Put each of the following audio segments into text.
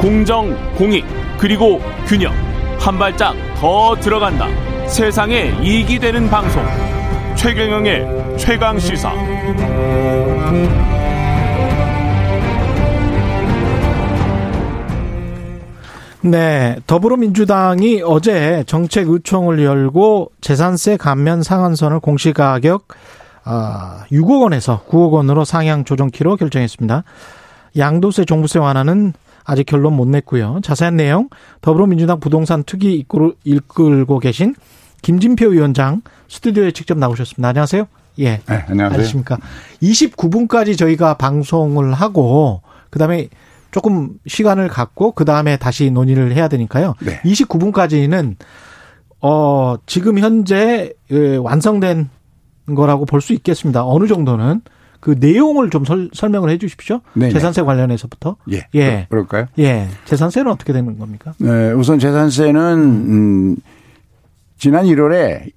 공정, 공익, 그리고 균형. 한 발짝 더 들어간다. 세상에 이익이 되는 방송. 최경영의 최강 시사. 네, 더불어민주당이 어제 정책 의총을 열고 재산세 감면 상한선을 공시가격 아, 6억 원에서 9억 원으로 상향 조정키로 결정했습니다. 양도세 종부세 완화는 아직 결론 못 냈고요. 자세한 내용 더불어민주당 부동산 특위 이끌고 계신 김진표 위원장 스튜디오에 직접 나오셨습니다. 안녕하세요. 예. 네, 안녕하세요. 안녕하십니까. 29분까지 저희가 방송을 하고 그다음에 조금 시간을 갖고 그 다음에 다시 논의를 해야 되니까요. 네. 29분까지는 어 지금 현재 예, 완성된 거라고 볼 수 있겠습니다. 어느 정도는 그 내용을 좀 설, 명을 해주십시오. 네네. 재산세 관련해서부터. 예. 예. 그럴까요? 예. 재산세는 어떻게 되는 겁니까? 네, 우선 재산세는 음, 지난 1월에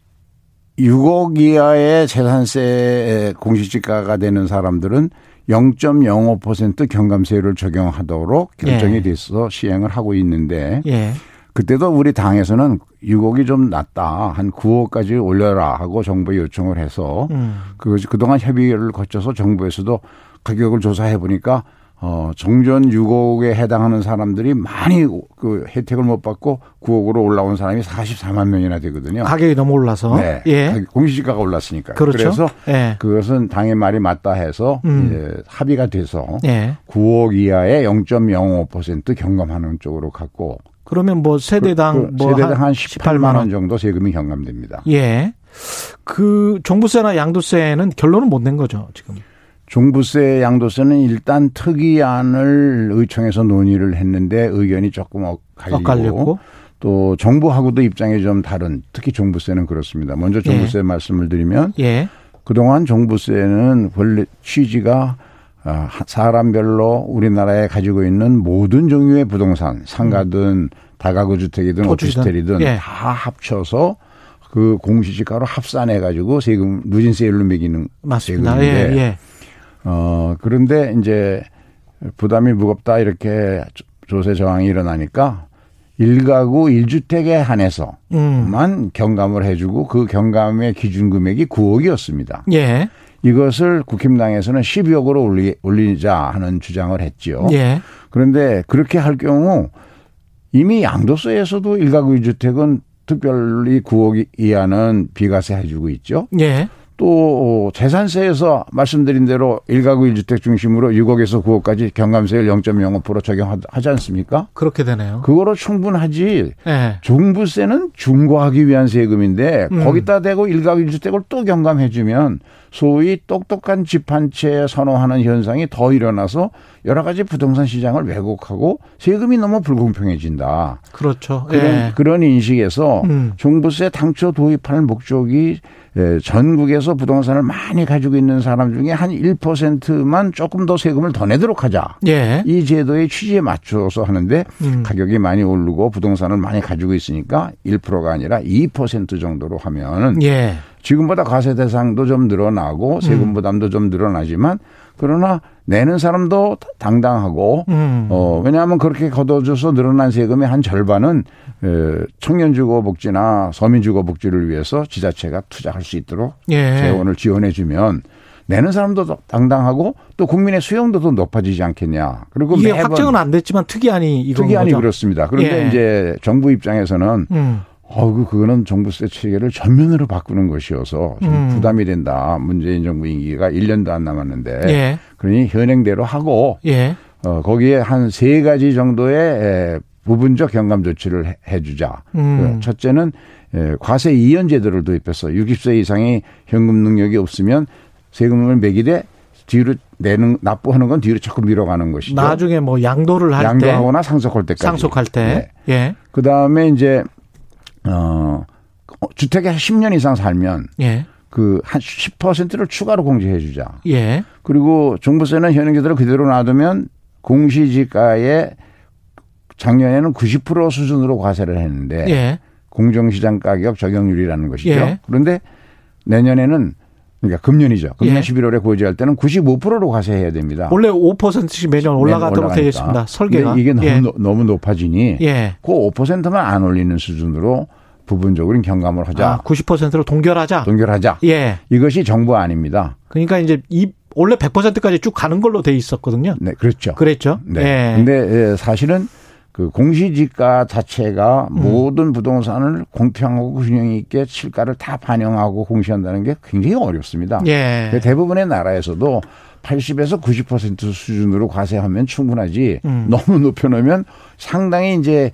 6억 이하의 재산세 공시지가가 되는 사람들은 0.05% 경감세율을 적용하도록 결정이 예. 돼서 시행을 하고 있는데 예. 그때도 우리 당에서는 6억이 좀 낮다. 한 9억까지 올려라 하고 정부에 요청을 해서 음. 그 그동안 협의를 거쳐서 정부에서도 가격을 조사해 보니까 어, 정전 6억에 해당하는 사람들이 많이 그 혜택을 못 받고 9억으로 올라온 사람이 44만 명이나 되거든요. 가격이 너무 올라서. 네. 예. 공시지가가 올랐으니까. 그렇죠. 그래서 예. 그것은 당의 말이 맞다 해서 음. 이제 합의가 돼서 예. 9억 이하의 0.05% 경감하는 쪽으로 갔고 그러면 뭐 세대당 그, 그 뭐 세대당 한 18만 원 정도 세금이 경감됩니다. 예. 그 종부세나 양도세는 결론은 못 낸 거죠, 지금. 종부세 양도세는 일단 특이안을 의총에서 논의를 했는데 의견이 조금 엇갈리고 또 정부하고도 입장이 좀 다른 특히 종부세는 그렇습니다. 먼저 종부세 예. 말씀을 드리면 예. 그동안 종부세는 원래 취지가 아, 사람별로 우리나라에 가지고 있는 모든 종류의 부동산 상가든 음. 다가구 주택이든 오피스텔이든 예. 다 합쳐서 그 공시지가로 합산해 가지고 세금 누진세율로 매기는 맞습니다. 세금인데 예, 예. 어, 그런데 이제 부담이 무겁다 이렇게 조세 저항이 일어나니까 일가구 일주택에 한해서만 음. 경감을 해주고 그 경감의 기준 금액이 9억이었습니다. 예. 이것을 국힘당에서는 12억으로 올리, 올리자 하는 주장을 했죠. 예. 그런데 그렇게 할 경우 이미 양도세에서도 일가구 일주택은 특별히 9억 이하는 비과세 해주고 있죠. 예. 또 재산세에서 말씀드린 대로 1가구 1주택 중심으로 6억에서 9억까지 경감세율 0.05% 적용하지 않습니까? 그렇게 되네요. 그거로 충분하지. 네. 중부세는 중과하기 위한 세금인데 음. 거기다 대고 1가구 1주택을 또 경감해 주면 소위 똑똑한 집 한 채 선호하는 현상이 더 일어나서 여러 가지 부동산 시장을 왜곡하고 세금이 너무 불공평해진다. 그렇죠. 그런, 예. 그런 인식에서 음. 종부세 당초 도입할 목적이 예, 전국에 서 부동산을 많이 가지고 있는 사람 중에 한 1%만 조금 더 세금을 더 내도록 하자. 예. 이 제도의 취지에 맞춰서 하는데 음. 가격이 많이 오르고 부동산을 많이 가지고 있으니까 1%가 아니라 2% 정도로 하면 예. 지금보다 과세 대상도 좀 늘어나고 세금 음. 부담도 좀 늘어나지만 그러나 내는 사람도 당당하고 음. 어 왜냐하면 그렇게 걷어줘서 늘어난 세금의 한 절반은 청년 주거 복지나 서민 주거 복지를 위해서 지자체가 투자할 수 있도록 예. 재원을 지원해 주면 내는 사람도 당당하고 또 국민의 수용도도 높아지지 않겠냐. 그리고 이게 확정은 안 됐지만 특이안이 이건 특이안이 거죠? 그렇습니다. 그런데 예. 이제 정부 입장에서는 음. 어그 그거는 정부세 체계를 전면으로 바꾸는 것이어서 좀 음. 부담이 된다. 문재인 정부 임기가 1년도 안 남았는데 예. 그러니 현행대로 하고 예. 어 거기에 한 세 가지 정도의 부분적 경감 조치를 해주자. 음. 그 첫째는 과세 이연 제도를 도입해서 60세 이상이 현금 능력이 없으면 세금을 매기되 뒤로 내는 납부하는 건 뒤로 자꾸 밀어가는 것이죠. 나중에 뭐 양도를 할 양도하거나 상속할 때까지. 상속할 때. 네. 예. 그 다음에 이제 어, 주택에 한 10년 이상 살면 예. 그한 10%를 추가로 공제해 주자. 예. 그리고 종부세는 현행제대로 그대로 놔두면 공시지가에 작년에는 90% 수준으로 과세를 했는데 예. 공정시장 가격 적용률이라는 것이죠. 예. 그런데 내년에는 그러니까 금년이죠. 금년 예. 11월에 고지할 때는 95%로 과세해야 됩니다. 원래 5%씩 매년 올라가도록 되어 있습니다. 설계가. 이게 너무, 예. 너무 높아지니 예. 그 5%만 안 올리는 수준으로 부분적으로 경감을 하자. 아, 90%로 동결하자. 동결하자. 예. 이것이 정부 아닙니다. 그러니까 이제 이 원래 100%까지 쭉 가는 걸로 돼 있었거든요. 네, 그렇죠. 그랬죠. 네. 예. 근데 예, 사실은 그 공시지가 자체가 음. 모든 부동산을 공평하고 균형 있게 실가를 다 반영하고 공시한다는 게 굉장히 어렵습니다. 예. 그 대부분의 나라에서도 80에서 90% 수준으로 과세하면 충분하지 음. 너무 높여놓으면 상당히 이제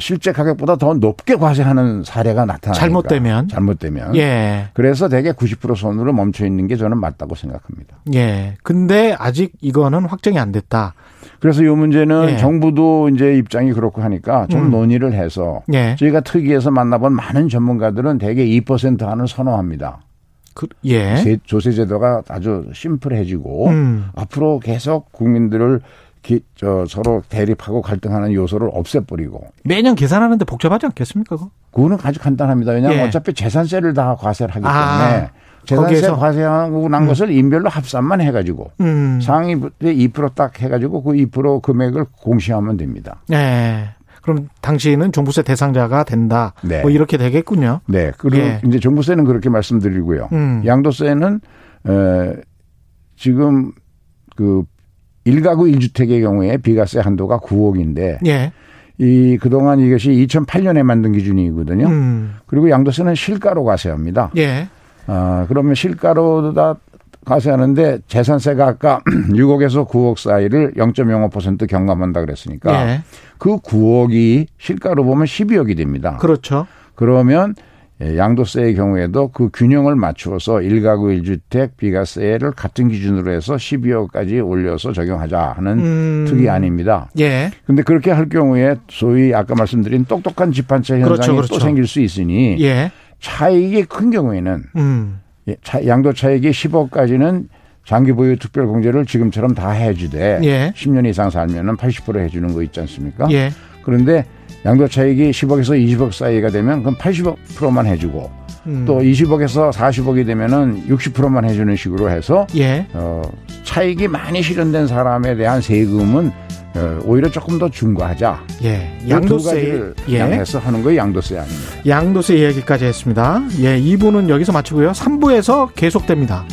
실제 가격보다 더 높게 과세하는 사례가 나타나니까 잘못되면 잘못되면 예. 그래서 대개 90% 선으로 멈춰 있는 게 저는 맞다고 생각합니다. 예. 근데 아직 이거는 확정이 안 됐다. 그래서 이 문제는 예. 정부도 이제 입장이 그렇고 하니까 좀 음. 논의를 해서 예. 저희가 특위에서 만나본 많은 전문가들은 대개 2% 하는 선호합니다. 그, 예. 조세 제도가 아주 심플해지고 음. 앞으로 계속 국민들을 기, 저, 서로 대립하고 갈등하는 요소를 없애버리고. 매년 계산하는데 복잡하지 않겠습니까? 그거? 그거는 아주 간단합니다. 왜냐하면 예. 어차피 재산세를 다 과세를 하기 아. 때문에 재산세 과세하고 난 음. 것을 인별로 합산만 해가지고 음. 상위 2%딱 해가지고 그 2% 금액을 공시하면 됩니다. 네. 그럼 당시에는 종부세 대상자가 된다. 네. 뭐 이렇게 되겠군요. 네. 그리고 예. 이제 종부세는 그렇게 말씀드리고요. 음. 양도세는 에, 지금 그 1가구 1주택의 경우에 비과세 한도가 9억인데 예. 이 그동안 이것이 2008년에 만든 기준이거든요. 음. 그리고 양도세는 실가로 과세합니다. 예. 아, 그러면 실가로다 과세하는데 재산세가 아까 6억에서 9억 사이를 0.05% 경감한다 그랬으니까 예. 그 9억이 실가로 보면 12억이 됩니다. 그렇죠. 그러면 예, 양도세의 경우에도 그 균형을 맞추어서 1가구 1주택 비과세를 같은 기준으로 해서 12억까지 올려서 적용하자 하는 음. 특이 아닙니다. 예. 근데 그렇게 할 경우에 소위 아까 말씀드린 똑똑한 집한채 현상이 그렇죠, 그렇죠. 또 생길 수 있으니 예. 차익이 큰 경우에는 음. 예, 양도 차익이 10억까지는 장기 보유 특별 공제를 지금처럼 다 해주되 예. 10년 이상 살면은 80% 해주는 거 있지 않습니까? 예. 그런데 양도 차익이 10억에서 20억 사이가 되면 그럼 80%만 해주고 음. 또 20억에서 40억이 되면은 60%만 해주는 식으로 해서 예. 어, 차익이 많이 실현된 사람에 대한 세금은 어, 오히려 조금 더 중과하자. 예. 양도세 예. 양해서 하는 거예요. 양도세 아닙니다. 양도세 이야기까지 했습니다. 예, 2부는 여기서 마치고요. 3부에서 계속됩니다.